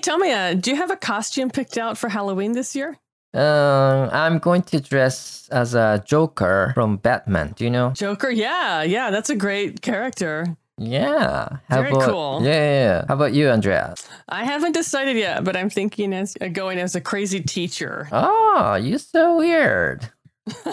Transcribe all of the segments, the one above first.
Hey, Tomiya, do you have a costume picked out for Halloween this year? Um, I'm going to dress as a Joker from Batman. Do you know? Joker, yeah, yeah, that's a great character. Yeah. How Very about, cool. Yeah, yeah, yeah. How about you, Andrea? I haven't decided yet, but I'm thinking as uh, going as a crazy teacher. Oh, you're so weird.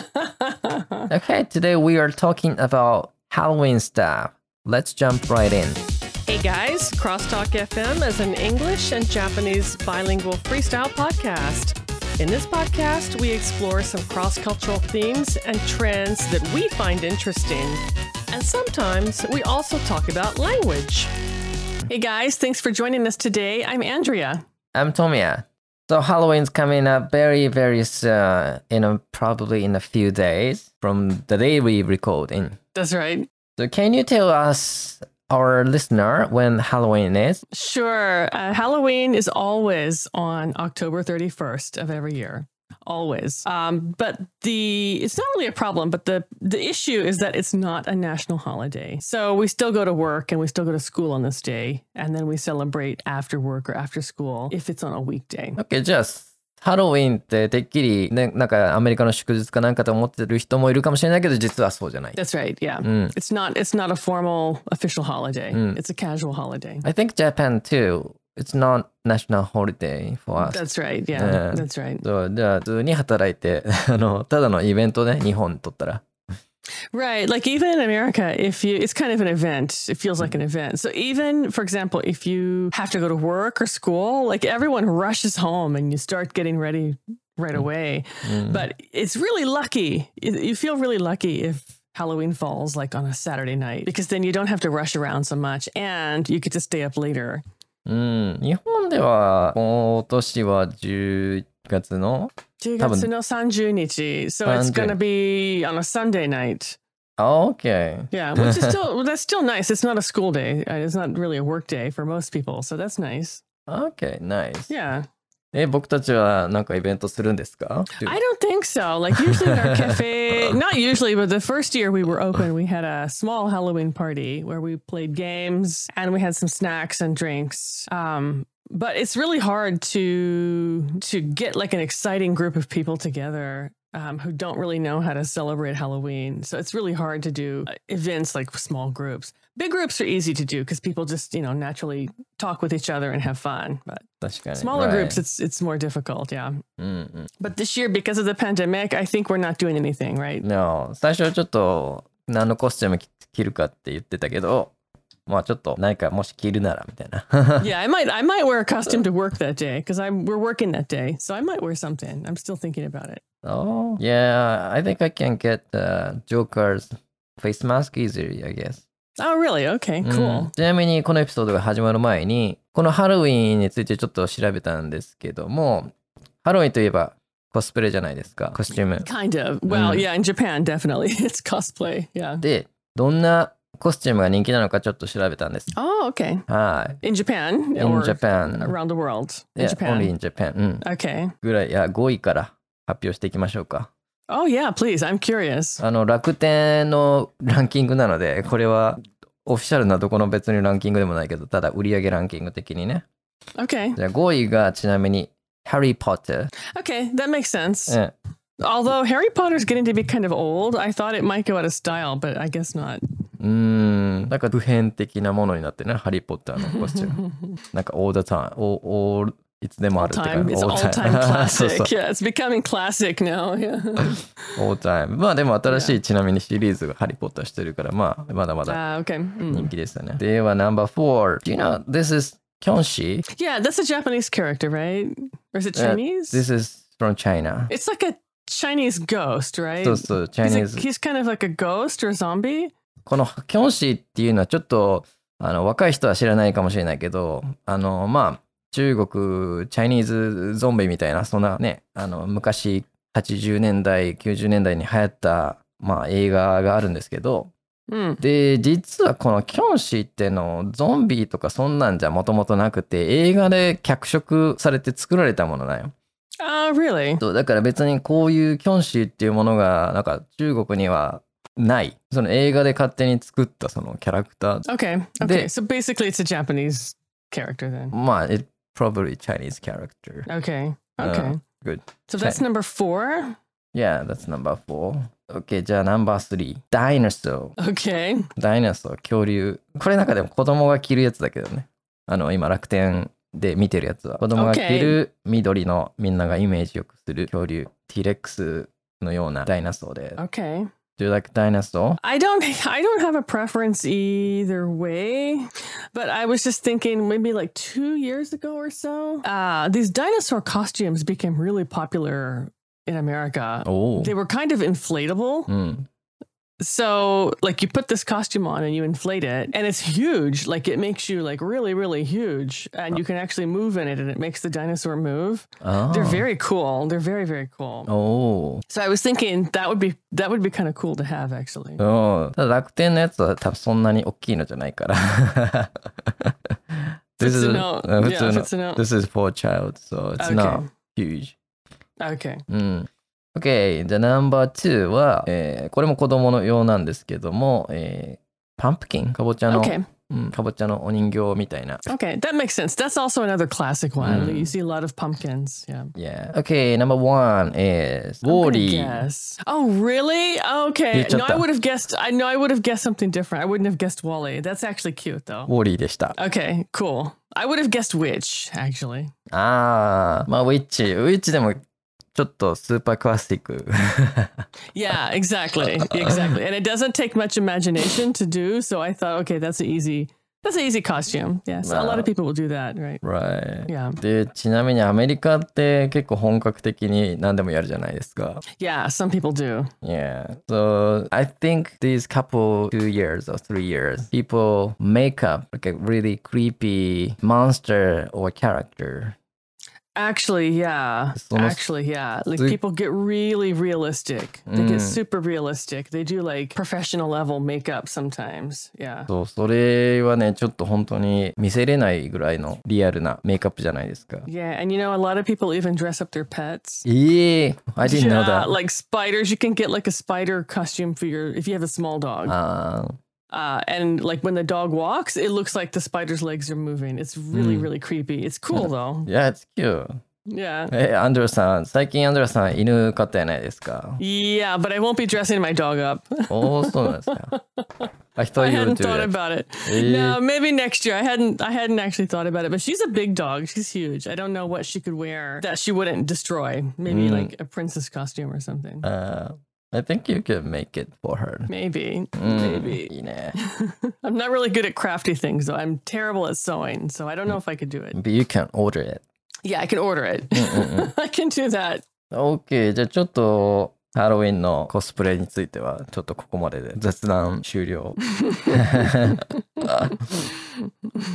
Okay, today we are talking about Halloween stuff. Let's jump right in. Hey guys, Crosstalk FM is an English and Japanese bilingual freestyle podcast. In this podcast, we explore some cross cultural themes and trends that we find interesting. And sometimes we also talk about language. hey guys, thanks for joining us today. I'm Andrea. I'm Tomia. So Halloween's coming up very, very soon. You know, probably in a few days from the day we record in. That's right. So can you tell us, our listener when Halloween is? Sure. Uh, Halloween is always on October 31st of every year. Always. Um, but the it's not really a problem, but the the issue is that it's not a national holiday. So we still go to work and we still go to school on this day, and then we celebrate after work or after school if it's on a weekday. Okay, just ハロウィンっててっきり、ね、なんかアメリカの祝日かなんかと思ってる人もいるかもしれないけど、実はそうじゃない。That's right. Yeah. Mm. It's not it's not a formal official holiday. Mm. It's a casual holiday. I think Japan too. It's not national holiday for us. That's right. Yeah. Yeah. That's right. そうじゃあ、普通に働いて、あの、ただのイベントね、日本にとったら。Right. Like even in America, if you, it's kind of an event. It feels like an event. So even, for example, if you have to go to work or school, like everyone rushes home and you start getting ready right away. うん But it's really lucky. You you feel really lucky if Halloween falls like on a Saturday night because then you don't have to rush around so much and you get to stay up later. うん、日本では今年は10 月の10多分月の30日. So it's 30 going to be on a Sunday night. あ OK Yeah, which is still well, that's still nice. It's not a school day. Uh, It's not really a work day for most people, so that's nice. OK nice Yeah, え僕たちはなんかイベントするんですか I don't think so. Like usually at our cafe, not usually, but the first year we were open, we had a small Halloween party where we played games and we had some snacks and drinks. Um, but it's really hard to to get like an exciting group of people together. Um, who don't really know how to celebrate Halloween. So it's really hard to do uh, events like small groups. Big groups are easy to do because people just, you know, naturally talk with each other and have fun. But 確かに smaller Right. groups, it's it's more difficult. Yeah. うんうん、 But this year, because of the pandemic, I think we're not doing anything, right? No 最初はちょっと何のコスチューム着るかって言ってたけど まあちょっと何かもし着るならみたいな yeah, I might I might wear a costume to work that day because I'm we're working that day, so I might wear something. I'm still thinking about it. Oh yeah I think I can get the Joker's face mask easily I guess Oh, really? Okay, うん cool. ちなみにこのエピソードが始まる前にこのハロウィンについてちょっと調べたんですけどもハロウィンといえばコスプレじゃないですかコスチューム Kind of. Well, Mm. yeah, in Japan, definitely, it's cosplay. Yeah. でどんなコスチュームが人気なのかちょっ調べたんです Oh, okay. はい In Japan In Japan around the world? In Yeah, Japan. only in Japan うん Okay. ぐらいいや5位から発表していきましょうか Oh yeah, please. I'm curious. あの楽天のランキングなのでこれはオフィシャルなどこの別にランキングでもないけどただ売上ランキング的にね Okay. じゃあ5位がちなみにハリー・ポッター Okay, that makes sense. うん Although Harry Potter's getting to be kind of old, I thought it might go out of style, but I guess not. うーんなんか普遍的なものになってねハリー・ポッターのコスチュームなんかオーダータイムオオーいつでもあ all るっていうか time. It's オ all ー time そうそう classic. Yeah, it's becoming classic now. イムまあでも新しいちなみにシリーズがハリー・ポッターしてるからまあまだまだ Uh. 人 Mm. 気でしたね、では No.4 Do you know this is キョンシー Yeah, that's a Japanese character, right? Or is it Uh, Chinese? This is from China it's like a Chinese ghost, right? そうそう He's, a- Chinese he's kind of like a ghost or a zombie. このキョンシーっていうのはちょっとあの若い人は知らないかもしれないけどあのまあ中国チャイニーズゾンビみたいなそんなねあの昔80年代90年代に流行った、まあ、映画があるんですけど Mm. で実はこのキョンシーってのゾンビとかそんなんじゃもともとなくて映画で脚色されて作られたものなんよ。Oh, really? そうだから別にこういうキョンシーっていうものがなんか中国にはないその映画で勝手に作ったそのキャラクター Okay. Okay. So basically, it's a Japanese character then. まあ it probably Chinese character. Okay. Uh, Okay. good. so that's number four. Yeah, that's number four. Okay, じゃあ number three. Dinosaur. Okay. ダイナソー、恐竜。これなんかでも子供が着るやつだけどね。あの、今楽天で見てるやつは。子供が着る緑のみんながイメージよくする恐竜。T-Rex のようなダイナソーで。Okay. Do you like dinosaur? I don't I don't have a preference either way, but I was just thinking maybe like 2 years ago or so, uh, these dinosaur costumes became really popular in America. Oh. They were kind of inflatable. Mm. So, like, you put this costume on and you inflate it, and it's huge. Like, it makes you like really, really huge, and you can actually move in it, and it makes the dinosaur move. あ They're あ。 very cool. They're very, very cool. おお。 So I was thinking that would be that would be kind of cool to have actually. うんただ楽天のやつは多分そんなに大きいのじゃないから。This is 普通のうん普 yeah, 通の。普通の This is for a child, so it's Okay. not huge. Okay. うん。 OK。じゃあ、ナンバー2は、えーこれも子供の用なんですけども、えーパンプキンかぼちゃの、Okay. うん、かぼちゃのお人形みたいな。Okay. That makes sense. That's also another classic one. Mm. You see a lot of pumpkins. Yeah. Yeah. OK, number one is Wally. Guess. Oh, really? Okay. No, I would have guessed. I know I would have guessed something different. I wouldn't have guessed Wally. That's actually cute, though. ウォーリーでした。Okay, cool. I would have guessed Witch, actually. あー、まあ、ウィッチ。ウィッチでもちょっとスーパークラシック。 Yeah, exactly, exactly. And it doesn't take much imagination to do. So I thought, okay, that's an easy, that's an easy costume. Yeah. So a lot Wow. of people will do that, right? right. Yeah. で、ちなみにアメリカって結構本格的に何でもやるじゃないですか。 Yeah. Some people do. Yeah. So I think these couple two years or three years, people make up like a really creepy monster or character. Actually, yeah. It's almost- Actually, yeah. Like See- people get really realistic. They Mm. get super realistic. They do like professional level makeup sometimes. Yeah. そう、それはね、ちょっと本当に見せれないぐらいのリアルなメイクアップじゃないですか。 Yeah. And you know, a lot of people even dress up their pets. ええ I didn't know yeah, that. like spiders. You can get like a spider costume for your if you have a small dog. あー Uh, and like when the dog walks, it looks like the spider's legs are moving. It's really, Mm. really creepy. It's cool though. Yeah, it's cute. Yeah. え、アンドレさん、最近アンドレさん犬飼ったやないですか Yeah, but I won't be dressing my dog up. おー、そうなんですか。I thought I you would hadn't do thought it. about it. Eh. No, maybe next year. I hadn't. I hadn't actually thought about it. But she's a big dog. She's huge. I don't know what she could wear that she wouldn't destroy. Maybe Mm. like a princess costume or something. Uh, I think you can make it for her. Maybe. うん、 Maybe. いいね。 I'm not really good at crafty things though. I'm terrible at sewing, so I don't know if I could do it. But you can order it. Yeah, I can order it. うんうんうん I can do that. OK。じゃあちょっと、ハロウィンのコスプレについては、ちょっとここまでで雑談終了。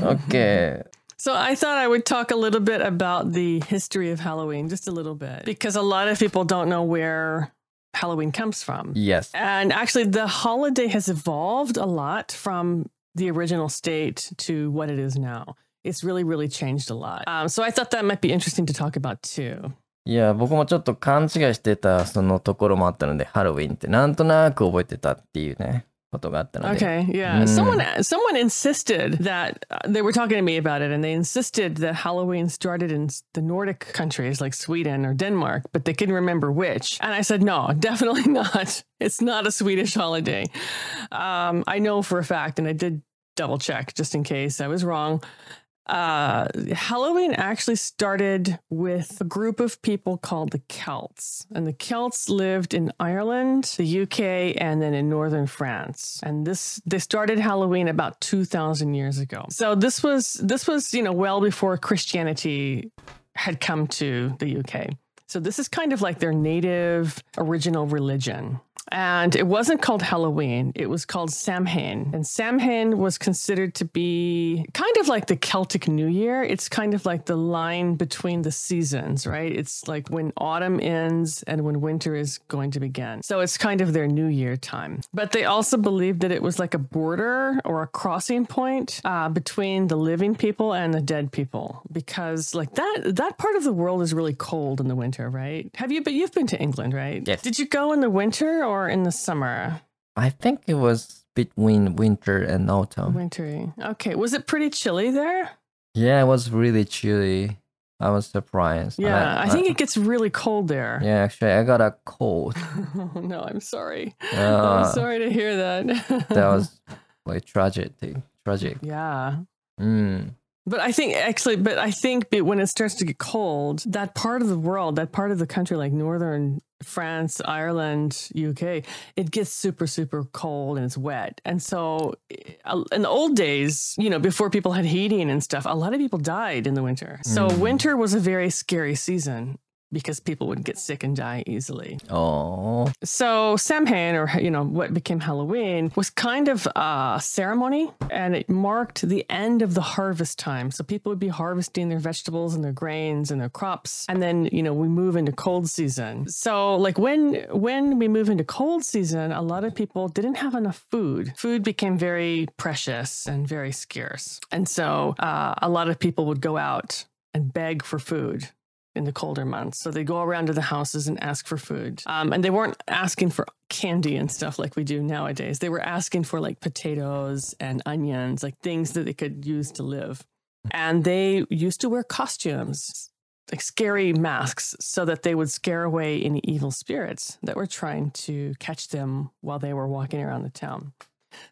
OK。 So I thought I would talk a little bit about the history of Halloween, just a little bit, because a lot of people don't know where Halloween comes from. Yes. And actually, the holiday has evolved a lot from the original state to what it is now. It's really, really changed a lot. Um, so I thought that might be interesting to talk about too. いや、僕もちょっと勘違いしてたそのところもあったので、ハロウィンってなんとなく覚えてたっていうね、 Okay, yeah. Someone someone insisted that uh, they were talking to me about it, and they insisted that Halloween started in the Nordic countries like Sweden or Denmark, but they couldn't remember which. And I said, no, definitely not. It's not a Swedish holiday. Um, I know for a fact, and I did double check just in case I was wrong, uh, Halloween actually started with a group of people called the Celts, and the Celts lived in Ireland, the UK, and then in northern France. And this they started Halloween about two thousand years ago. So this was this was you know well before Christianity had come to the UK. So this is kind of like their native original religion. And it wasn't called Halloween, it was called Samhain. And Samhain was considered to be kind of like the Celtic New Year. It's kind of like the line between the seasons, right? It's like when autumn ends and when winter is going to begin. So it's kind of their New Year time. But they also believed that it was like a border or a crossing point uh, between the living people and the dead people, because like that that part of the world is really cold in the winter, right? Have you? But you've been to England, right? Yes. Did you go in the winter or in the summer? I think it was between winter and autumn. Wintry. Okay. Was it pretty chilly there? Yeah, it was really chilly. I was surprised. Yeah, I think it gets really cold there. Yeah, actually, I got a cold. Oh, no, I'm sorry. Uh, I'm sorry to hear that. that was like tragic. Tragic. yeah. Mm. But I think actually, but I think when it starts to get cold, that part of the world, that part of the country, like northern France, Ireland, UK, it gets super, super cold and it's wet. And so uh, in the old days, you know, before people had heating and stuff, a lot of people died in the winter. So Mm. winter was a very scary season because people would get sick and die easily. Oh. So Samhain, or you know what became Halloween, was kind of a ceremony, and it marked the end of the harvest time. So people would be harvesting their vegetables and their grains and their crops, and then you know we move into cold season. So like when when we move into cold season, a lot of people didn't have enough food. Food became very precious and very scarce, and so uh, a lot of people would go out and beg for food in the colder months. So they go around to the houses and ask for food. Um, and they weren't asking for candy and stuff like we do nowadays. They were asking for like potatoes and onions, like things that they could use to live. And they used to wear costumes, like scary masks, so that they would scare away any evil spirits that were trying to catch them while they were walking around the town.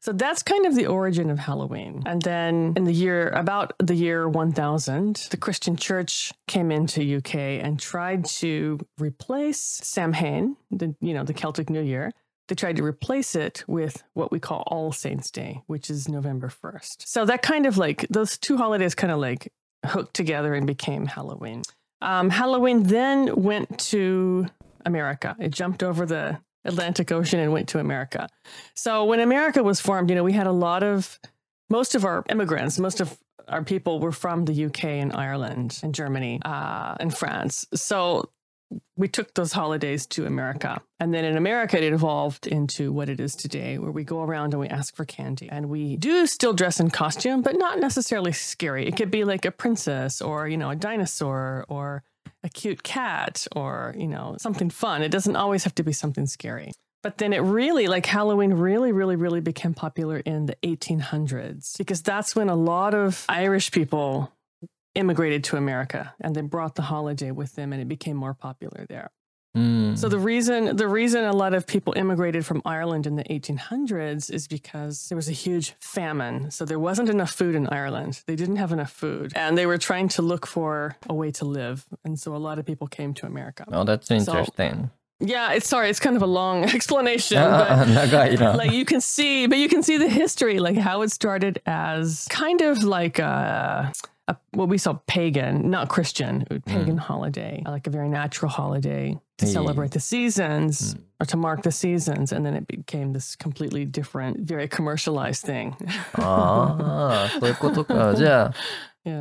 So that's kind of the origin of Halloween. And then in the year, about the year 1000, the Christian church came into UK and tried to replace Samhain, the, you know, the Celtic New Year. They tried to replace it with what we call All Saints Day, which is November 1st. So that kind of like, those two holidays kind of like hooked together and became Halloween. Um, Halloween then went to America. It jumped over the Atlantic Ocean and went to America. So when America was formed, you know, we had a lot of most of our immigrants, most of our people were from the UK and Ireland and Germany uh, and France. So we took those holidays to America. And then in America, it evolved into what it is today, where we go around and we ask for candy. And we do still dress in costume, but not necessarily scary. It could be like a princess or, you know, a dinosaur or a cute cat or, you know, something fun. It doesn't always have to be something scary. But then it really, like Halloween, really, really, really became popular in the 1800s because that's when a lot of Irish people immigrated to America and they brought the holiday with them and it became more popular there. So mm. the reason the reason a lot of people immigrated from Ireland in the 1800s is because there was a huge famine. So there wasn't enough food in Ireland. They didn't have enough food, and they were trying to look for a way to live. And so a lot of people came to America. Oh, that's interesting. So, yeah, it's sorry, it's kind of a long explanation. Uh, but, uh, you. Like you can see, but you can see the history, like how it started as kind of like a, what we saw pagan, not Christian, mm. pagan mm. holiday, like a very natural holiday to celebrate the seasons or to mark the seasons, and then it became this completely different, very commercialized thing. ああ、そういうことか。じゃ.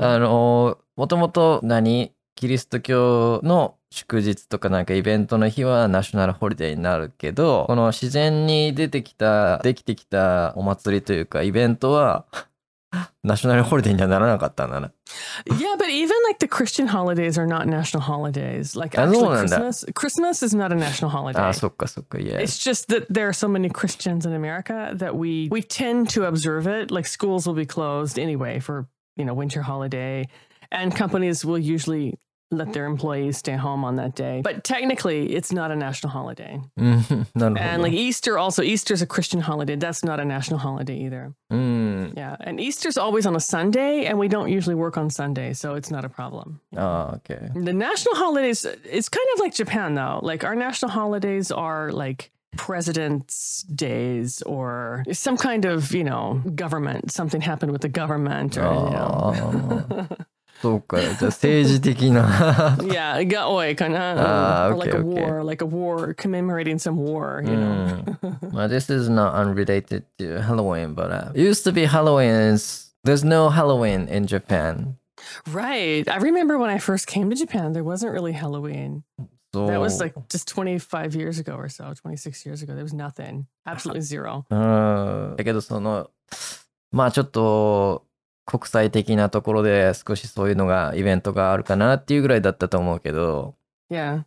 あ、あの、もともと何キリスト教の祝日とかなんかイベントの日はナショナルホリデーになるけど、この自然に出てきた、できてきたお祭りというかイベントは、ナショナルホリデーにはならなかったんだな。Yeah, but even like the Christian holidays are not national holidays. Like actually Christmas, Christmas is not a national holiday. Ah, so yeah. It's just that there are so many Christians in America that we we tend to observe it. Like schools will be closed anyway for, you know, winter holiday and companies will usually let their employees stay home on that day. But technically, it's not a national holiday. And holiday. like Easter, also Easter's a Christian holiday. That's not a national holiday either. Mm. Yeah, and Easter's always on a Sunday, and we don't usually work on Sunday, so it's not a problem. Oh, okay. The national holidays, it's kind of like Japan though. Like our national holidays are like president's days or some kind of you know government something happened with the government or, you know. ああ。そうか。じゃあ政治的な。 Yeah, gaoi kana, Ah, or like a okay, okay. war, like a war commemorating some war, you know. うんまあ、this is not unrelated to Halloween, but uh, it used to be Halloween. Is, there's no Halloween in Japan. Right. I remember when I first came to Japan, there wasn't really Halloween. So, That was like just 25 years ago or so, 26 years ago. There was nothing, absolutely zero. うん。だけど、その、まあちょっと、 国際的なところで少しそういうのが、イベントがあるかなっていうぐらいだったと思うけど、Yeah.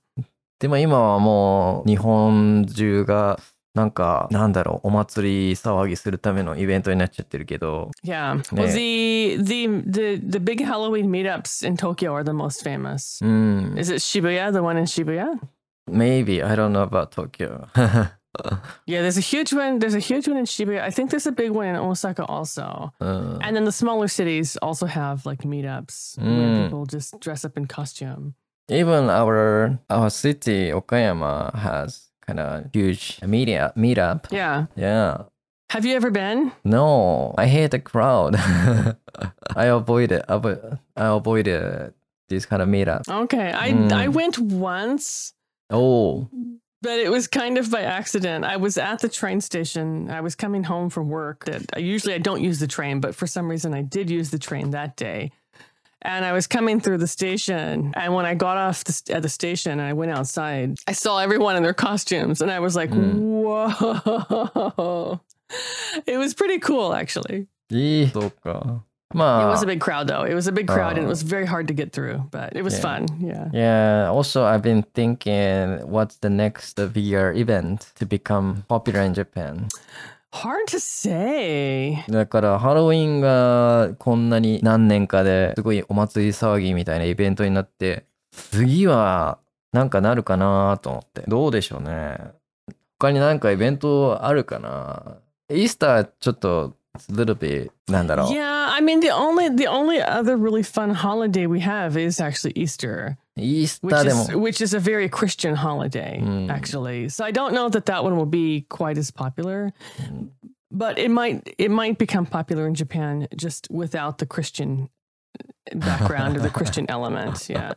でも今はもう日本中がなんか、なんだろう、お祭り騒ぎするためのイベントになっちゃってるけど、Yeah. Well, the the the the big Halloween meetups in Tokyo are the most famous. うん、Is it Shibuya, the one in Shibuya? maybe, I don't know about Tokyo. Yeah, there's a huge one. There's a huge one in Shibuya. I think there's a big one in Osaka also. うん、And then the smaller cities also have like meetups Mm. where people just dress up in costume. Even our our city, Okayama, has kind of huge media meetup. Yeah. Yeah. Have you ever been? No, I hate the crowd. I avoid it. I avoid it, this kind of meetup. Okay. I Mm. I went once, Oh, but it was kind of by accident. I was at the train station. I was coming home from work. That I usually I don't use the train, but for some reason I did use the train that day. And I was coming through the station, and when I got off the, st- at the station and I went outside, I saw everyone in their costumes, and I was like, "Whoa!" It was pretty cool, actually. いい、そうか。 It ま was あ a、big crowd, though. It was a big crowd, and it Oh. was very hard to get through, but it was Yeah. fun. Yeah. yeah, also I've been thinking what's the next VR event to become popular in Japan. Hard to say. だからハロウィンがこんなに何年かですごいお祭り騒ぎみたいなイベントになって、次はなんかなるかなと思って。どうでしょうね。他になんかイベントあるかなイースターちょっと a little bit yeah. I mean the only the only other really fun holiday we have is actually Easter. Which is, which is a very Christian holiday mm. actually. So I don't know that that one will be quite as popular. Mm. But it might it might become popular in Japan just without the Christian background or the Christian element. Yeah.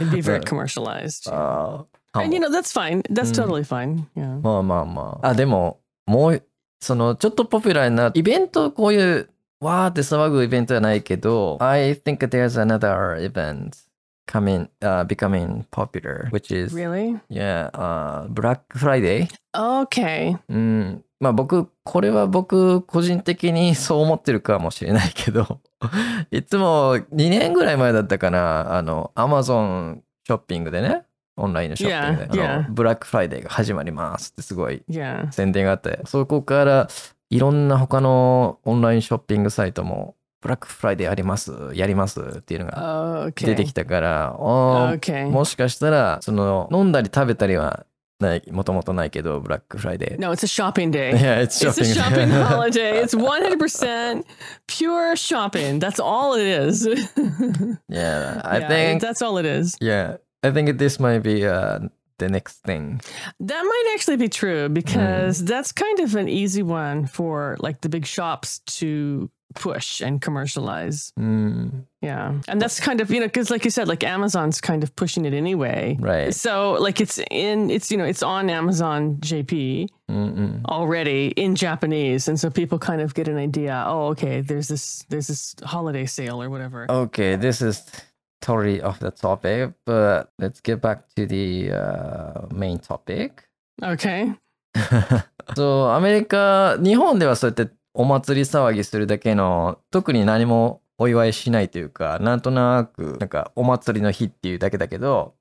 It'd be very commercialized. Uh, and you know that's fine. That's totally fine. Yeah. まあまあまあ。あ、でももうその、ちょっとポピュラーな、イベント、こういう、わーって騒ぐイベントじゃないけど、I think there's another event coming, uh, becoming popular, which is, Really? yeah, uh, Black Friday. Okay. うん。まあ僕、これは僕、個人的にそう思ってるかもしれないけど、いつも2年ぐらい前だったかな、あの、Amazon ショッピングでね、オンラインのショッピングで、Yeah, あの、ブラックフライデーが始まりますってすごい.宣伝があって、そこからいろんな他のオンラインショッピングサイトも、ブラックフライデーあります、やります？っていうのが.出てきたから、あー Okay. もしかしたら、その、飲んだり食べたりはない、もともとないけど、ブラックフライデー。No, it's a shopping day. Yeah, it's It's a shopping. shopping holiday. It's 100% pure shopping. That's all it is. yeah, I Yeah, think, that's all it is. yeah, I think this might be uh, the next thing. That might actually be true because mm. that's kind of an easy one for like the big shops to push and commercialize. Mm. Yeah. And that's kind of, you know, because like you said, like Amazon's kind of pushing it anyway. Right. So like it's in, it's, you know, it's on Amazon JP Mm-mm. already in Japanese. And so people kind of get an idea. Oh, okay. There's this, there's this holiday sale or whatever. Okay. This is totally off the topic, but let's get back to the uh, main topic. Okay, そう、アメリカ、日本ではそうやってお祭り騒ぎするだけの、特に何もお祝いしないというか、なんとなく、なんかお祭りの日っていうだけだけど、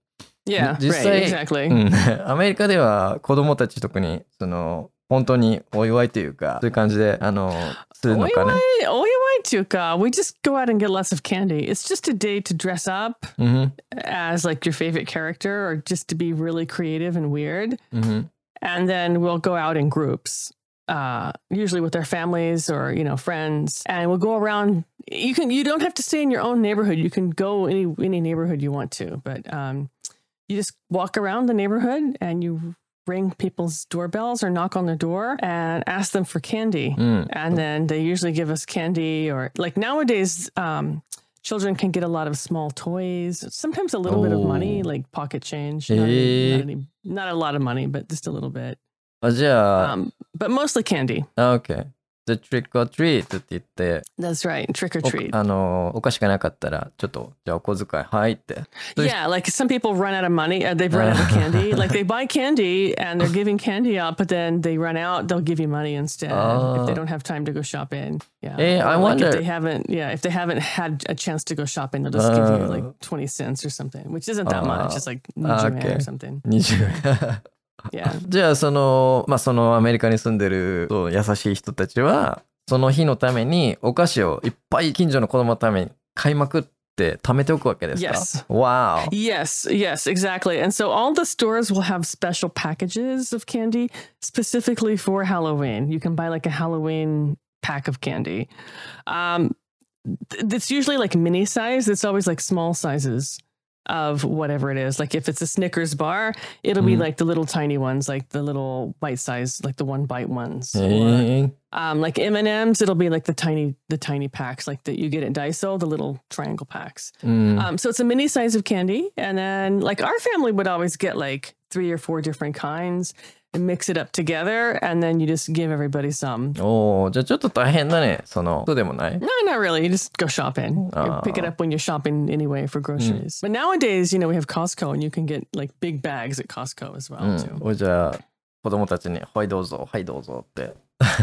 yeah, Just right, say- exactly. うん、アメリカでは子供たち特に、その、本当にお祝いというか、そういう感じで、あの、するのかね。 Oiwai, oiwai chuka. We just go out and get lots of candy. It's just a day to dress up うん、 as like your favorite character, or just to be really creative and weird. うん、 and then we'll go out in groups uh usually with our families or you know friends and we'll go around you can you don't have to stay in your own neighborhood you can go any any neighborhood you want to but um you just walk around the neighborhood and you ring people's doorbells or knock on their door and ask them for candy. Mm. And then they usually give us candy or like nowadays, um, children can get a lot of small toys, sometimes a little oh. bit of money, oh. like pocket change. Not, hey. Eh. not, any, not, a lot of money, but just a little bit. Oh, yeah. um, but mostly candy. Okay The trick or treat って言って、 that's right trick or お treat あの、お菓子がなかったら、ちょっと、じゃあお小遣い、はいって。 yeah like some people run out of money uh, they've run out of candy like they buy candy and they're giving candy out but then they run out they'll give you money instead if they Ah. don't have time to go shopping yeah Eh, I Or, like, wonder- if they haven't yeah if they haven't had a chance to go shopping they'll just give you Ah. like 20 cents or something which isn't that much Ah. it's like Ah, Nijuan okay. or something 20 Yeah. じゃあそのまあそのアメリカに住んでる優しい人たちはその日のためにお菓子をいっぱい近所の子供のために買いまくって貯めておくわけですか Yes. Wow. Yes, yes, exactly. And so all the stores will have special packages of candy specifically for Halloween. You can buy like a Halloween pack of candy. Um, it's usually like mini size. It's always like small sizes of whatever it is. Like if it's a Snickers bar, it'll mm. be mm-hmm. like the little tiny ones, like the little bite size, like the one bite ones. Mm. Or, mm-hmm. um, like M and M's, it'll be like the tiny, the tiny packs, like that you get at Daiso, the little triangle packs. Mm. Um, so it's a mini size of candy, and then like our family would always get like three or four different kinds and mix it up together. And then you just give everybody some. おおじゃあちょっと大変だねそのそうでもない No, not really. You just go shopping. You pick it Oh. up when you're shopping anyway for groceries. But nowadays, you know, we have Costco and you can get like big bags at Costco as well, うん too. おじゃあ子供たちに「はいどうぞはいどうぞ」って。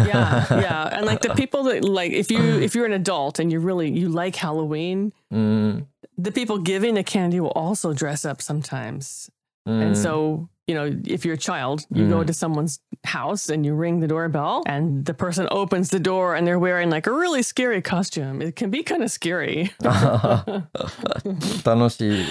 yeah, yeah. And like the people that like if you if you're an adult and you really you like Halloween, うん。 the people giving the candy will also dress up sometimes. うん、 And so, you know, if you're a child, you go to someone's house and you ring the doorbell, and the person opens the door and they're wearing like a really scary costume. It can be kind of scary. 楽しい。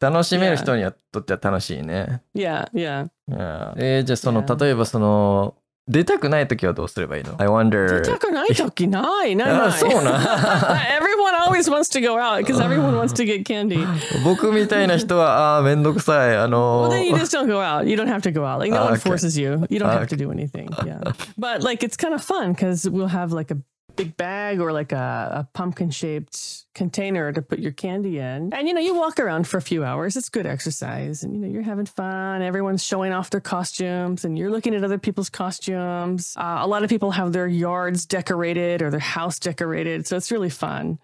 楽しめる人にとっては楽しいね。 Yeah, yeah. いやえーじゃあその Yeah. 例えばその出たくない時はどうすればいいの ?I wonder. 出たくない時ないないないあそうな Everyone always wants to go out because everyone wants to get candy. 僕みたいな人はああーめんどくさい。あ Well, の then you just don't go out. You don't have to go out. Like no Ah, one okay. forces you. You don't Ah, have to do anything. Yeah, but like it's kind of fun because we'll have like a big bag or like a, a pumpkin shaped container to put your candy in, and you know you walk around for a few hours. It's good exercise, and you know you're having fun. Everyone's showing off their costumes, and you're looking at other people's costumes. Uh, a lot of people have their yards decorated or their house decorated, so it's really fun.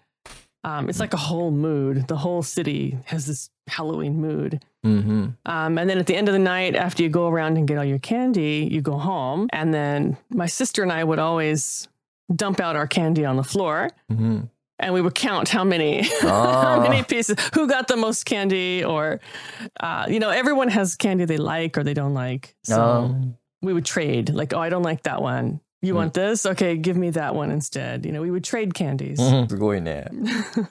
Um, it's like a whole mood. The whole city has this Halloween mood. Mm-hmm. Um, and then at the end of the night, after you go around and get all your candy, you go home. And then my sister and I would always dump out our candy on the floor. Mm-hmm. And we would count how many, oh. how ah. many pieces, who got the most candy, or, uh, you know, everyone has candy they like or they don't like. So oh. we would trade, like, oh, I don't like that one. You hmm. want this? Okay, give me that one instead. You know, we would trade candies. うんすごいね。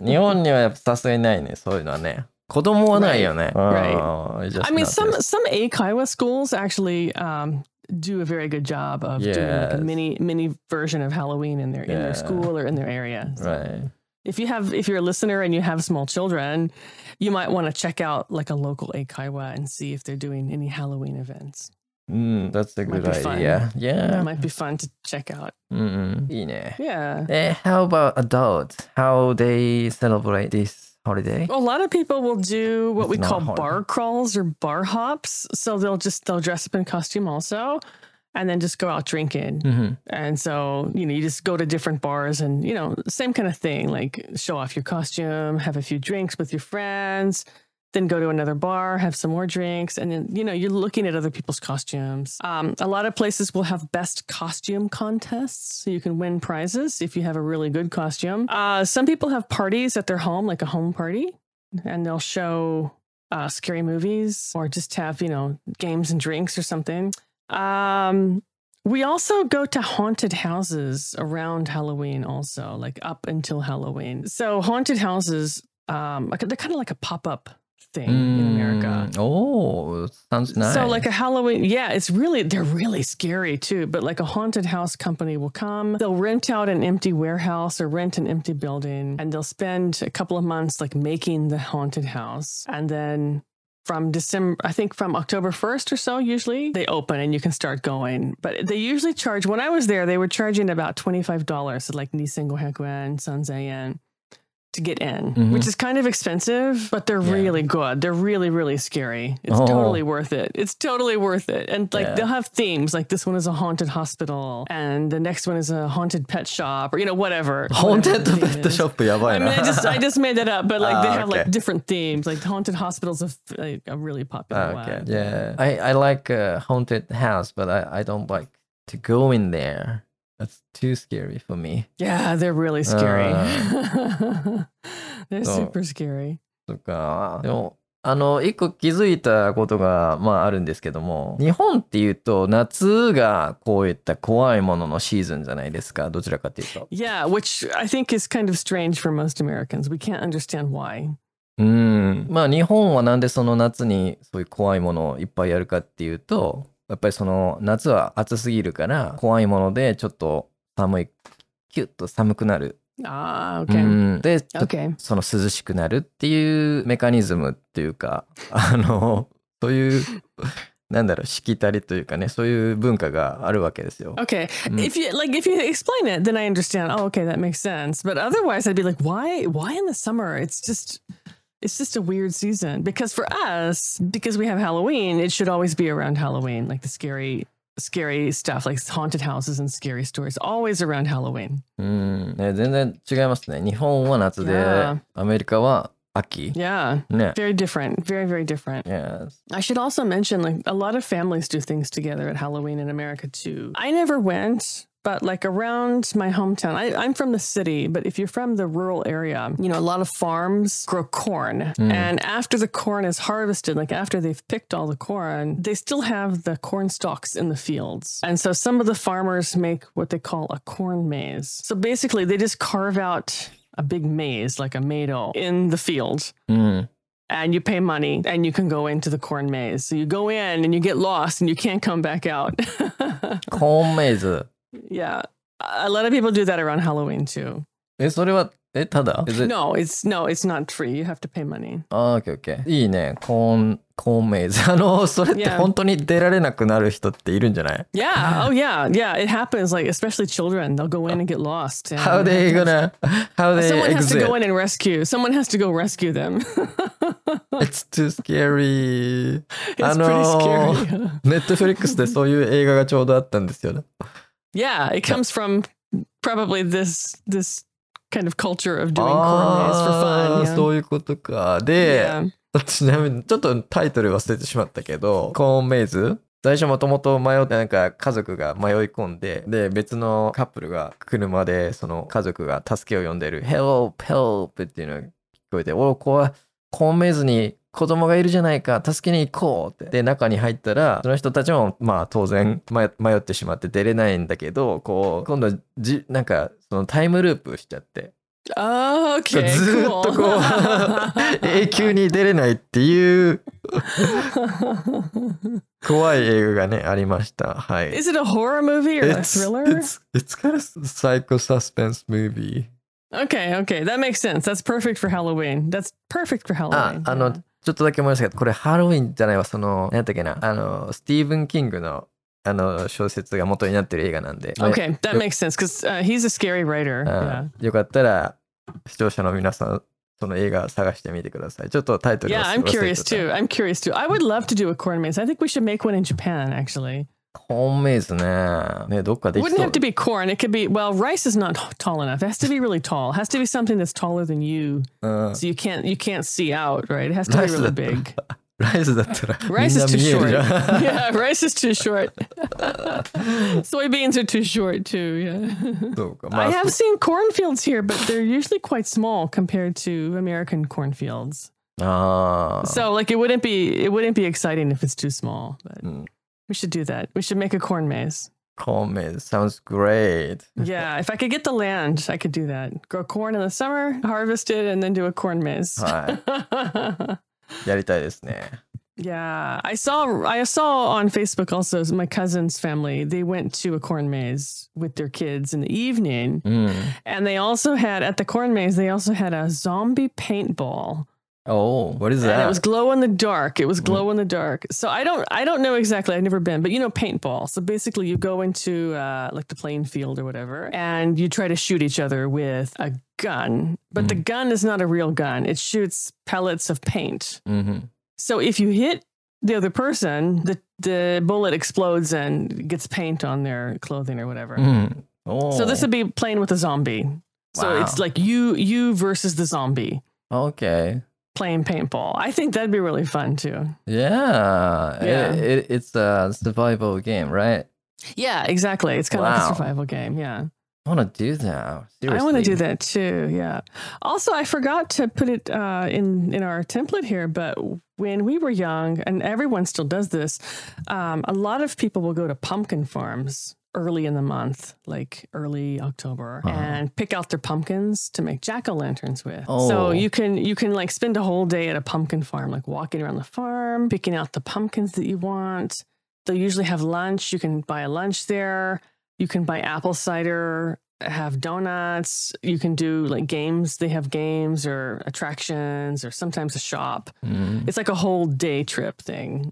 日本にはやっぱさすがにないね、そういうのはね。子供はないよね。Right. I mean, some some eikaiwa schools actually um, do a very good job of doing a mini mini version of Halloween in their in their school or in their area. Right. If you have if you're a listener and you have small children, you might want to check out like a local eikaiwa and see if they're doing any Halloween events. Mm, that's a good idea. Fun. Yeah. It might be fun to check out. Mm-mm. Yeah. Eh, how about adults? How they celebrate this holiday? A lot of people will do what it's we call holiday. bar crawls or bar hops. So they'll just they'll dress up in costume also and then just go out drinking. Mm-hmm. And so, you know, you just go to different bars and, you know, same kind of thing, like show off your costume, have a few drinks with your friends then go to another bar, have some more drinks. And then, you know, you're looking at other people's costumes. Um, a lot of places will have best costume contests. So you can win prizes if you have a really good costume. Uh, some people have parties at their home, like a home party, and they'll show uh, scary movies or just have, you know, games and drinks or something. Um, we also go to haunted houses around Halloween, also like up until Halloween. So haunted houses, um, they're kind of like a pop up thing in America. Mm, Oh, sounds nice. So like a Halloween, yeah, it's really they're really scary too. But like a haunted house company will come, they'll rent out an empty warehouse or rent an empty building, and they'll spend a couple of months like making the haunted house, and then from December, I think from October 1st or so, usually they open and you can start going. But they usually charge, when I was there, they were charging about $25, so like Nisengo Hekuen, Sanzayen to get in, mm-hmm. which is kind of expensive, but they're yeah. really good. They're really, really scary. It's oh. totally worth it. It's totally worth it. And like yeah. they'll have themes like this one is a haunted hospital and the next one is a haunted pet shop or you know, whatever. Haunted whatever pet shop, yeah. I, mean, I just I just made that up, but like ah, they have okay. like different themes. Like haunted hospitals are like, a really popular ah, okay. one. Yeah. I, I like a haunted house, but I, I don't like to go in there. That's too scary for me. Yeah, they're really scary. Uh. they're super scary. とか、でも、あの、一個気づいたことが、まああるんですけども、日本っていうと、夏がこういった怖いもののシーズンじゃないですか。どちらかというと。Yeah, which I think is kind of strange for most Americans. We can't understand why. うん。まあ日本はなんでその夏にそういう怖いものをいっぱいやるかっていうと、やっぱりその夏は暑すぎるから、怖いものでちょっと寒い、キュッと寒くなる。Ah, う okay. ん。で、Okay. その涼しくなるっていうメカニズムっていうか、あの、そういう、なんだろう、しきたりというかね、そういう文化があるわけですよ。Okay. Mm. If you like if you explain it, then I understand. Oh, okay, that makes sense. But otherwise I'd be like, why why in the summer? It's just it's just a weird season. Because for us, because we have Halloween, it should always be around Halloween, like the scary scary stuff, like haunted houses and scary stories, always around Halloween. うん。ね、全然違いますね。日本は夏で Yeah.、アメリカは秋。 Yeah. ね。 Very different. Very, very different. Yes. I should also mention like a lot of families do things together at Halloween in America too. I never went, but like around my hometown, I, am from the city, but if you're from the rural area, you know, a lot of farms grow corn. Mm. And after the corn is harvested, like after they've picked all the corn, they still have the corn stalks in the fields. And so some of the farmers make what they call a corn maze. So basically, they just carve out a big maze, like a meadow in the field. Mm and you pay money and you can go into the corn maze. So you go in and you get lost and you can't come back out. corn maze. yeah. A lot of people do that around Halloween too. え、それは、え、ただ Is it- No, it's no, it's not free. You have to pay money. あー、オッケーオッケー。いいね。コーン、コーンメイズ。あの、それって Yeah. 本当に出られなくなる人っているんじゃない Yeah. Oh yeah. Yeah. It happens. Like especially children, they'll go in and get lost. And How they gonna, how they Someone has to exit? go in and rescue. Someone has to go rescue them. It's too scary. it's あの pretty ー scary. ネットフリックスでそういう映画がちょうどあったんですよね。 Yeah. It comes from probably this this kind of culture of doing corn maze for あ fun. ー Yeah. そういうことか。で、yeah. ちなみにちょっとタイトル忘れてしまったけど、コーンメイズ最初もともと迷ってなんか家族が迷い込んで、で、別のカップルが車でその家族が助けを呼んでる Help, help っていうのが聞こえて、おこう、コーンメイズに子供がいるじゃないか、助けに行こうって。で、中に入ったら、その人たちもまあ当然迷迷ってしまって出れないんだけど、こう、今度じ、なんかそのタイムループしちゃって、Oh, okay. ずーっとこう.永久に出れないっていう怖い映画がね、ありました。はい。Is it a horror movie or a It's, thriller? it's, it's kind of psycho suspense movie. Okay, okay. That makes sense. That's perfect for Halloween. That's perfect for あ Halloween.、あの yeah.、ちょっとだけ思いましたけど、これハロウィンじゃないわ、その、何やったっけな、あの、スティーブン・キングの、あの、小説が元になってる映画なんで。Okay, that makes sense because uh, he's a scary writer. あ Yeah. よかったら、視聴者の皆さん、その映画探してみてください。ちょっとタイトル Yeah, 忘れ I'm curious too. I'm curious too. I would love to do a corn maze. I think we should make one in Japan, actually. Corn is nah. Wouldn't have to be corn. It could be well, rice is not tall enough. It has to be really tall. It has to be something that's taller than you. Uh, so you can't you can't see out, right? It has to be really big. Rice is, rice is too short. yeah, rice is too short. Soybeans are too short too. Yeah. I have seen cornfields here, but they're usually quite small compared to American cornfields. Ah. So like it wouldn't be it wouldn't be exciting if it's too small. But. Mm. we should do that. We should make a corn maze. コーンメイズ sounds great. Yeah, if I could get the land, I could do that. Grow corn in the summer, harvest it, and then do a corn maze. はい。やりたいですね。 yeah, I saw I saw on Facebook also my cousin's family. They went to a corn maze with their kids in the evening, うん。 and they also had at the corn maze. They also had a zombie paintball. Oh, what is that? And it was glow in the dark. It was glow in the dark. So I don't, I don't know exactly. I've never been, but you know, paintball. So basically, you go into uh, like the playing field or whatever, and you try to shoot each other with a gun. But mm-hmm. the gun is not a real gun. It shoots pellets of paint. Mm-hmm. So if you hit the other person, the the bullet explodes and gets paint on their clothing or whatever. Mm. Oh. So this would be playing with a zombie. Wow. So it's like you you versus the zombie. Okay playing paintball. I think that'd be really fun too. Yeah. Yeah. It, it, it's a survival game, right? Yeah, exactly. It's kind of like a survival game. Yeah. I want to do that. Seriously. I want to do that too. Yeah. Also, I forgot to put it uh, in in our template here, but when we were young, and everyone still does this, um, a lot of people will go to pumpkin farms early in the month, like early October, Uh-huh. and pick out their pumpkins to make jack o' lanterns with. Oh. So you can you can like spend a whole day at a pumpkin farm, like walking around the farm, picking out the pumpkins that you want. They'll usually have lunch. You can buy a lunch there. You can buy apple cider, have donuts. You can do like games. They have games or attractions or sometimes a shop. うん。It's like a whole day trip thing.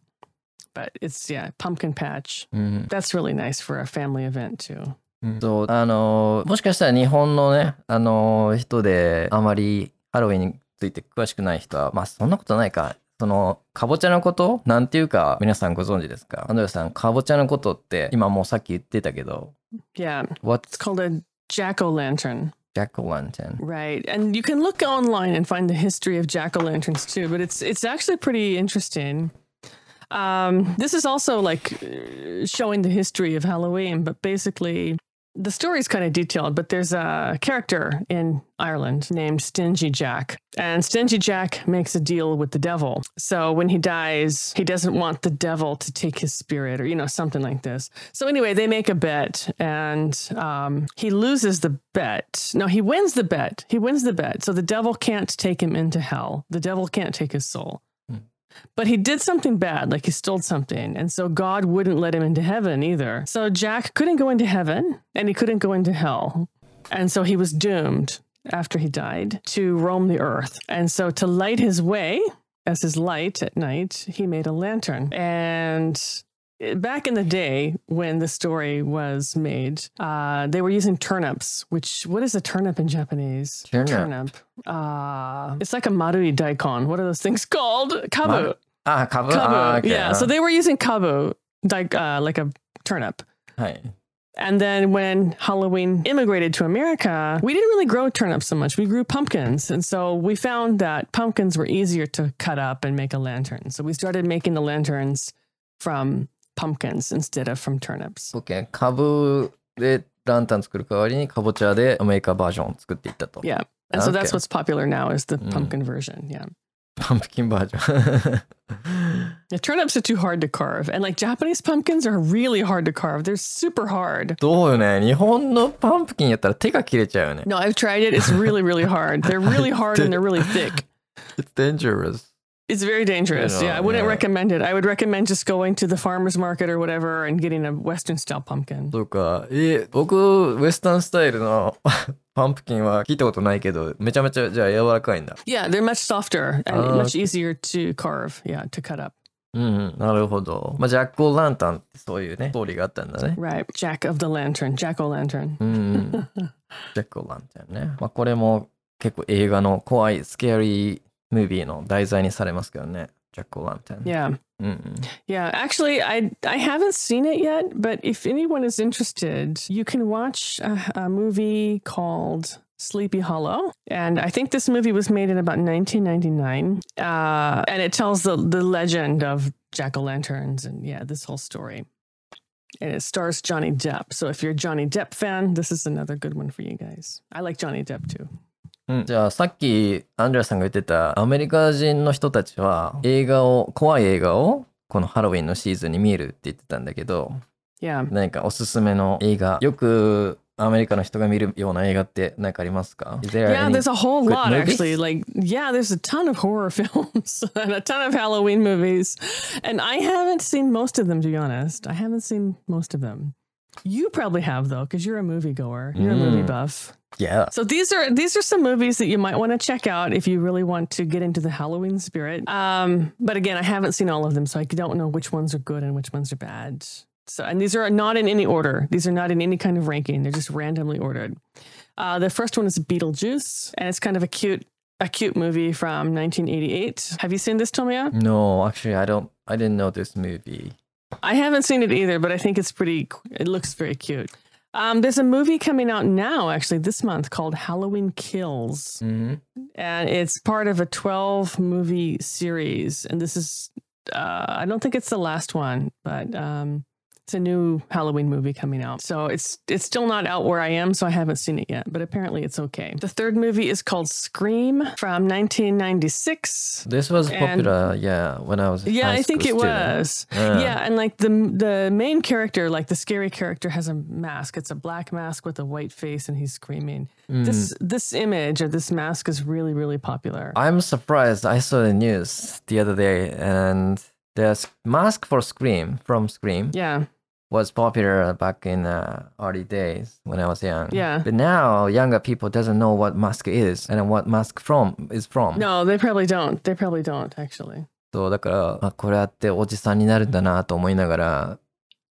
But it's, yeah, pumpkin patch. うん。That's really nice for a family event too. そう、あの、もしかしたら日本のね、あの、人であまりハロウィンについて詳しくない人は、まあそんなことないか。その、かぼちゃのことなんていうか皆さんご存知ですかアンドレさん、かぼちゃのことって今もうさっき言ってたけど、Yeah. What's called a jack o' lantern. jack-o'-lantern? Right. And you can look online and find the history of jack o' lanterns too, but it's it's actually pretty interesting. Um, this is also like showing the history of Halloween, but basically the story is kind of detailed, but there's a character in Ireland named Stingy Jack. And Stingy Jack makes a deal with the devil. So when he dies, he doesn't want the devil to take his spirit or, you know, something like this. So anyway, they make a bet and um, he loses the bet. No, he wins the bet. He wins the bet. So the devil can't take him into hell. The devil can't take his soul. But he did something bad, like he stole something. And so God wouldn't let him into heaven either. So Jack couldn't go into heaven and he couldn't go into hell. And so he was doomed after he died to roam the earth. And so to light his way as his light at night, he made a lantern. And back in the day when the story was made, uh, they were using turnips, which, what is a turnip in Japanese? Turnip. turnip. Uh, it's like a marui daikon. What are those things called? Kabu. Ah, kabu. kabu. Ah, okay. Yeah. So they were using kabu, like, uh, like a turnip. Hi. And then when Halloween immigrated to America, we didn't really grow turnips so much. We grew pumpkins. And so we found that pumpkins were easier to cut up and make a lantern. So we started making the lanterns from pumpkins instead of from turnips. OK。かぶでランタン作る代わりにかぼちゃでアメリカバージョンを作っていったと。 Yeah. And so that's Okay. what's popular now is the Mm. pumpkin version. Yeah. パンプキンバージョン。 The turnips are too hard to carve. And like Japanese pumpkins are really hard to carve. They're super hard. どうよね。日本のパンプキンやったら手が切れちゃうよね。 No, I've tried it. It's really, really hard. They're really hard and they're really thick. It's dangerous. It's very dangerous. You know, yeah, I wouldn't yeah. recommend it. I would recommend just going to the farmer's market or whatever and getting a Western style pumpkin. そうか。え、僕、ウエスタンスタイルのパンプキンは聞いたことないけど、めちゃめちゃじゃあ柔らかいんだ。 Yeah, they're much softer and Oh, much easier to carve. Yeah, to cut up. うん、うん、なるほど。まあ、ジャック・オー・ランタンってそういうね、ストーリーがあったんだね。 Right. Jack of the Lantern, Jack o' Lantern. うんうん。ジャック・オー・ランタンね。まあ、これも結構映画の怖い、スケアリー movie の題材にされますけどね。Jack O'Lantern. Yeah. Mm-mm. Yeah. Actually, I I haven't seen it yet, but if anyone is interested, you can watch a, a movie called Sleepy Hollow. And I think this movie was made in about 1999. Uh, and it tells the, the legend of jack o' lanterns and yeah, this whole story. And it stars Johnny Depp. So if you're a Johnny Depp fan, this is another good one for you guys. I like Johnny Depp too. うん、じゃあさっきアンドレアさんが言ってたアメリカ人の人たちは映画を怖い映画をこのハロウィンのシーズンに見るって言ってたんだけど Yeah. 何かおすすめの映画よくアメリカの人が見るような映画って何かありますか Is there Yeah, there's a whole lot actually. Like, yeah, there's a ton of horror films and a ton of Halloween movies. And I haven't seen most of them, to be honest. I haven't seen most of them. You probably have though, because you're a moviegoer. You're a movie Mm. buff. Yeah. So these are these are some movies that you might want to check out if you really want to get into the Halloween spirit. Um, but again, I haven't seen all of them, so I don't know which ones are good and which ones are bad. So, and these are not in any order. These are not in any kind of ranking. They're just randomly ordered. Uh, the first one is Beetlejuice, and it's kind of a cute, a cute movie from 1988. Have you seen this, Tomoya? No, actually I don't I didn't know this movie. I haven't seen it either, but I think it's pretty. It looks very cute. Um, there's a movie coming out now, actually, this month called Halloween Kills. うん。and it's part of a 12 movie series and this is uh i don't think it's the last one but um It's a new Halloween movie coming out. So it's it's still not out where I am, so I haven't seen it yet, but apparently it's okay. The third movie is called Scream from 1996. This was And- popular, yeah, when I was. a kid. Yeah, I think it student. was. Yeah. Yeah, and like the the main character, like the scary character, has a mask. It's a black mask with a white face, and he's screaming. Mm. This this image or this mask is really really popular. I'm surprised. I saw the news the other day, and the s- mask for Scream from Scream yeah, was popular back in uh, early days when I was young. Yeah. But now younger people doesn't know what mask is and what mask from is from. no, they probably don't. They probably don't actually. そうだからあこれあっておじさんになるんだなと思いながら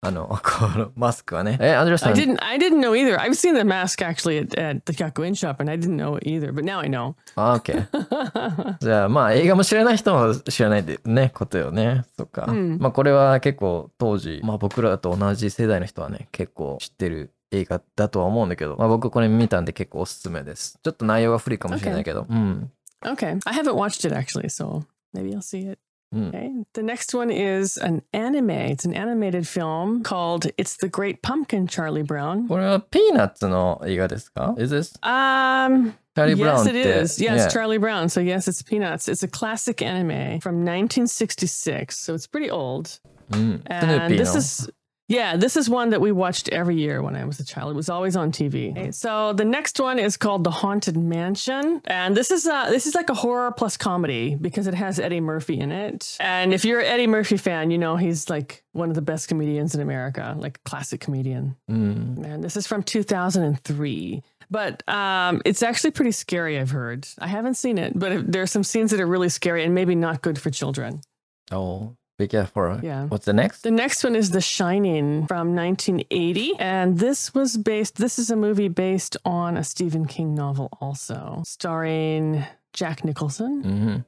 あのこのマスクはね。え、アンドレさ I ん。didn't. I didn't know either. I've seen the mask actually at, at the Gakuin shop, and I didn't know it either. But now I know. あ、OK。じゃあまあ映画も知らない人も知らないでねことよね。そっか。うんまあこれは結構当時、まあ僕らと同じ世代の人はね結構知ってる映画だとは思うんだけど、まあ僕これ見たんで結構おすすめです。ちょっと内容が古いかもしれないけど。うん。okay, I haven't watched it actually, so maybe I'll see it. うん。 Okay. The next one is an anime. It's an animated film called "It's the Great Pumpkin." Charlie Brown. これはピーナッツの映画ですか ?Is this? Um. チャーリー・ブラウン Yes, って。 it is. Yes, Yeah. Charlie Brown. So yes, it's Peanuts. It's a classic anime from 1966. So it's pretty old. うん。スヌー And ピー this の。 is yeah, this is one that we watched every year when I was a child. It was always on TV. Okay, so the next one is called The Haunted Mansion, and this is uh this is like a horror plus comedy because it has Eddie Murphy in it. And if you're an Eddie Murphy fan, you know he's like one of the best comedians in America, like classic comedian. うん。And this is from 2003. But um, it's actually pretty scary, I've heard. I haven't seen it, but there are some scenes that are really scary and maybe not good for children. Oh, be careful. Yeah. What's the next? The next one is The Shining from 1980. And this was based, this is a movie based on a Stephen King novel also, starring Jack Nicholson. うん。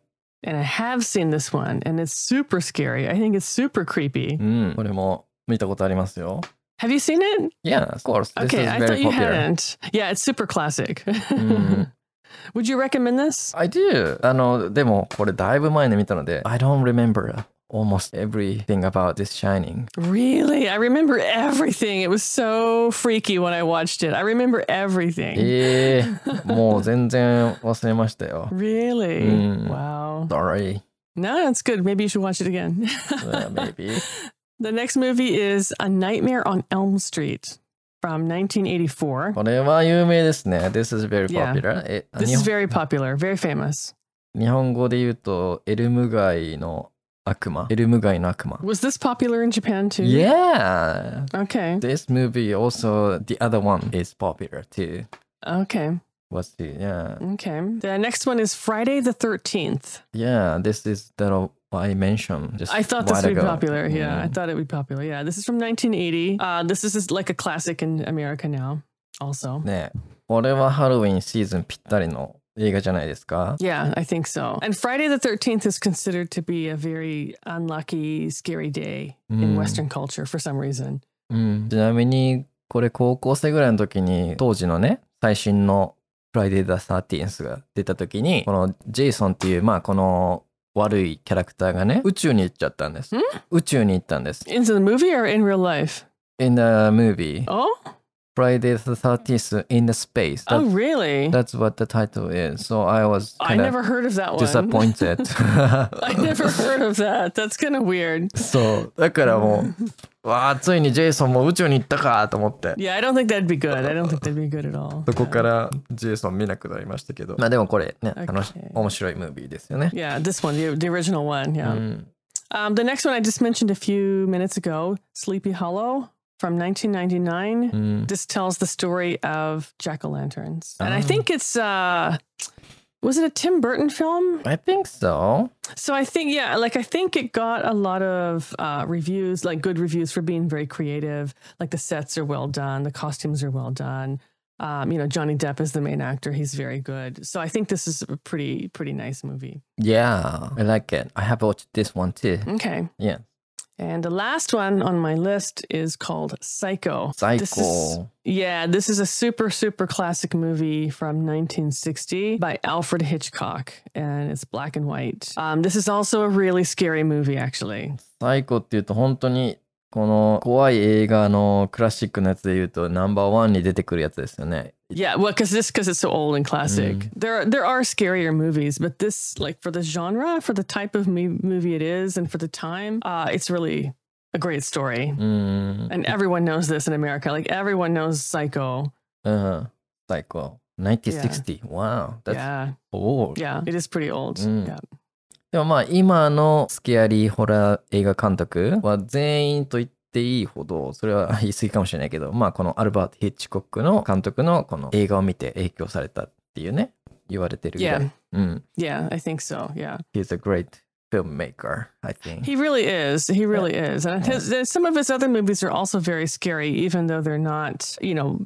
And I have seen this one, and it's super scary. I think it's super creepy. うん。これも見たことありますよ。 Have you seen it? Yeah, of course. This Okay, is I thought very you popular. hadn't. Yeah, it's super classic. うん。 Would you recommend this? I do. あの、でもこれだいぶ前に見たので、I don't remember almost everything about this Shining. Really? I remember everything. It was so freaky when I watched it. I remember everything. ええもう全然忘れましたよ。 Really? Mm. Wow. Sorry. No, that's good. Maybe you should watch it again. Uh, maybe. the next movie is A Nightmare on Elm Street from 1984. これは有名ですね。This is very Yeah. popular. え This 日 is 本 very popular, very famous. 日本語で言うと、エルム街の 悪魔。エルム街の悪魔。 Was this popular in Japan too? Yeah. Okay. This movie also, the other one is popular too. Okay. What's the, yeah. Okay. The next one is Friday the 13th. Yeah, this is the I mentioned just I thought a this while would be ago. popular. Yeah, I Mm. thought it would be popular. Yeah, this is from 1980. Uh, this is just like a classic in America now, also. ねこれはハロウィンシーズンぴったりの 映画じゃないですか Yeah, I think so. And Friday the 13th is considered to be a very unlucky, scary day in Mm. Western culture for some reason. うん、ちなみにこれ高校生ぐらいの時に当時のね最新の「Friday the 13th」が出た時にこのジェイソンっていうまあこの悪いキャラクターがね宇宙に行っちゃったんですん宇宙に行ったんです Into the movie or in real life? In the movie Oh, Friday the 13th in the space oh, That's, really? that's what the title is so I was I never heard of that one. disappointed I never heard of that. That's kind of weird. そうだからもうわあついにジェイソンも宇宙に行ったかと思って Yeah, I don't think that'd be good. I don't think that'd be good at all. そこからジェイソン見なくなりましたけどまあでもこれね Okay. 楽し面白いムービーですよね Yeah, this one, the, the original one. Yeah. うん Um, the next one I just mentioned a few minutes ago, Sleepy Hollow from 1999. うん This tells the story of jack o' lanterns. And I Oh. think it's, uh, was it a Tim Burton film? I think so So I think, yeah, like I think it got a lot of uh, reviews, like good reviews for being very creative. Like the sets are well done, the costumes are well done. Um, you know, Johnny Depp is the main actor; he's very good. So I think this is a pretty, pretty nice movie. Yeah I like it I have watched this one too Okay. Yeah And the last one on my list is called Psycho. This is- Psycho yeah, this is a super, super classic movie from 1960 by Alfred Hitchcock, and it's black and white. Um, this is also a really scary movie, actually. サイコっていうと本当に この怖い映画のクラシックのやつで言うとナンバーワンに出てくるやつですよね。 yeah, well, because this because it's so old and classic. Mm. There are, there are scarier movies, but this like for the genre, for the type of movie it is, and for the time, uh, it's really a great story. Mm. And everyone knows this in America. Like everyone knows Psycho. Uh huh. Psycho. 1960. Yeah. Wow. That's yeah. old. Yeah, it is pretty old. Mm. Yeah. でもまあ今のスケアリーホラー映画監督は全員と言っていいほどそれは言い過ぎかもしれないけどまあこのアルバート・ヒッチコックの監督のこの映画を見て影響されたっていうね言われてるぐらい。Yeah. うん。Yeah, I think so. Yeah. He's a great filmmaker, I think. He really is. He really is. And his, his- some of his other movies are also very scary, even though they're not, you know,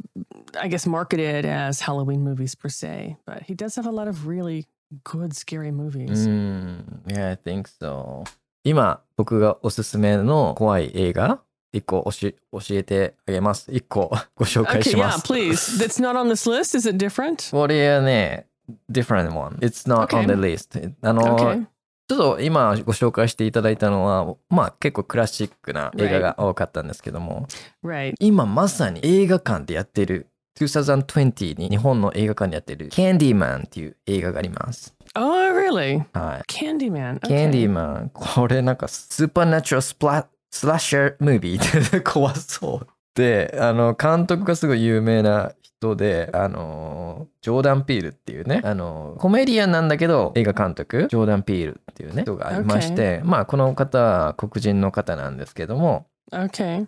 I guess marketed as Halloween movies per se. But he does have a lot of really good scary う movies. ん。Yeah, I think so. 今僕がおすすめの怖い映画一個おし教えてあげます。一個 ご紹介 Okay, しま yeah, す。please. That's not on this list? Is it different? これはね、different one. It's not Okay. on the list. あの、Okay. ちょっと今ご紹介していただいたのは、まあ結構クラシックな映画が多かったんですけども、Right. 今まさに映画館でやってる、2020に日本の映画館でやってる、キャンディーマンっていう映画があります。Oh, really? はい。Candyman. キャンディ Okay. ーマン、これなんかスーパーナチュラルスプラスラッシャームービーって 怖そう。で、あの、監督がすごい有名な人で、あの、ジョーダン・ピールっていうね、あの、コメディアンなんだけど、映画監督、ジョーダン・ピールっていうね、人がいまして、まあ、この方は黒人の方なんですけども、Okay.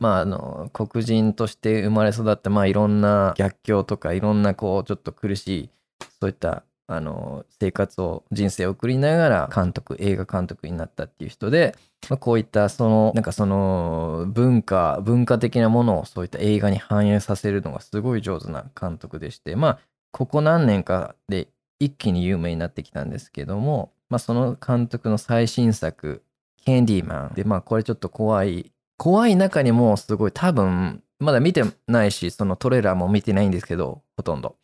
まあ、あの、黒人として生まれ育って、まあ、いろんな逆境とか、いろんな、こう、ちょっと苦しい、そういった、あの、生活を、人生を送りながら、監督、映画監督になったっていう人で、まあ、こういった、その、なんかその、文化、文化的なものを、そういった映画に反映させるのがすごい上手な監督でして、まあ、ここ何年かで一気に有名になってきたんですけども、まあ、その監督の最新作、キャンディーマンで、まあ、これちょっと怖い、怖い中にもすごい多分、まだ見てないし、そのトレーラーも見てないんですけど、ほとんど。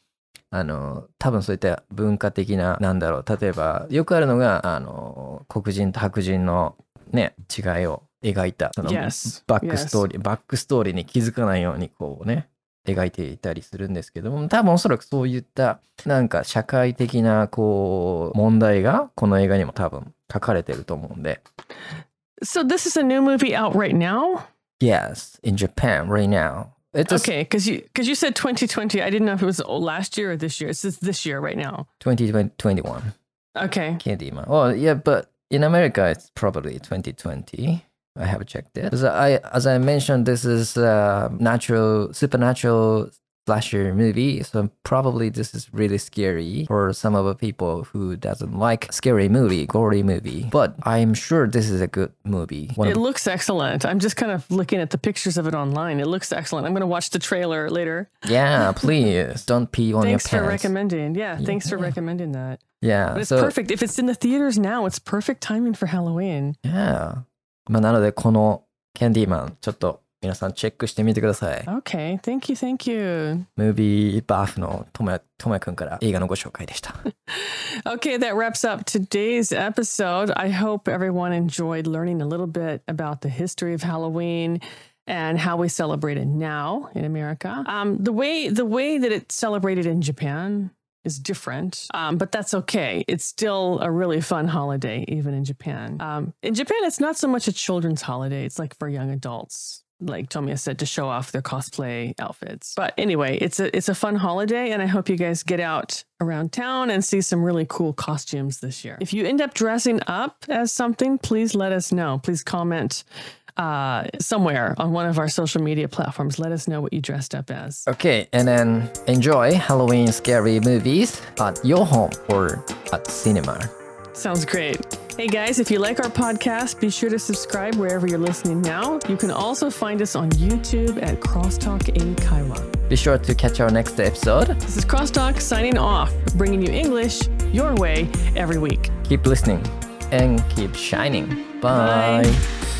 あの、多分そういった文化的な、なんだろう、例えば、よくあるのが、あの、黒人と白人のね、違いを描いた、その Yes. バックストーリー、バックストーリーに気づかないように、こうね、描いていたりするんですけども、多分おそらくそういった、なんか社会的な、こう、問題が、この映画にも多分書かれてると思うんで、So this is a new movie out right now? Yes, in Japan right now. It's Okay, because you because you said 2020. I didn't know if it was last year or this year. It's this, this year right now. 2021 Okay. Candyman. Oh, yeah, but in America it's probably 2020. I have checked it. As I as I mentioned, this is a natural supernatural slasher movie, so probably this is really scary for some of the people who doesn't like scary movie, gory movie. But I'm sure this is a good movie. One It of, looks excellent. I'm just kind of looking at the pictures of it online. It looks excellent. I'm going to watch the trailer later. yeah, please don't pee on Thanks your for pants. recommending. Yeah, thanks for Yeah. recommending that. yeah, But it's so perfect. If it's in the theaters now, it's perfect timing for Halloween. Yeah. まあ、なので、このキャンディーマン、ちょっと 皆さんチェックしてみてください。 Okay, thank you, thank you. ムービーバーフのともやともやくんから映画のご紹介でした。 Okay, that wraps up today's episode. I hope everyone enjoyed learning a little bit about the history of Halloween and how we celebrate it now in America. Um, the way the way that it's celebrated in Japan is different, um, but that's okay. It's still a really fun holiday, even in Japan. Um, in Japan, it's not so much a children's holiday; it's like for young adults. Like Tomoya said, to show off their cosplay outfits. But anyway, it's a it's a fun holiday, and I hope you guys get out around town and see some really cool costumes this year. If you end up dressing up as something, please let us know. Please comment uh, somewhere on one of our social media platforms. Let us know what you dressed up as. Okay, and then enjoy Halloween scary movies at your home or at cinema. Sounds great. Hey guys, if you like our podcast, be sure to subscribe wherever you're listening now. You can also find us on YouTube at Crosstalk Eikaiwa. Be sure to catch our next episode. This is Crosstalk signing off, bringing you English your way every week. Keep listening and keep shining. Bye. Bye.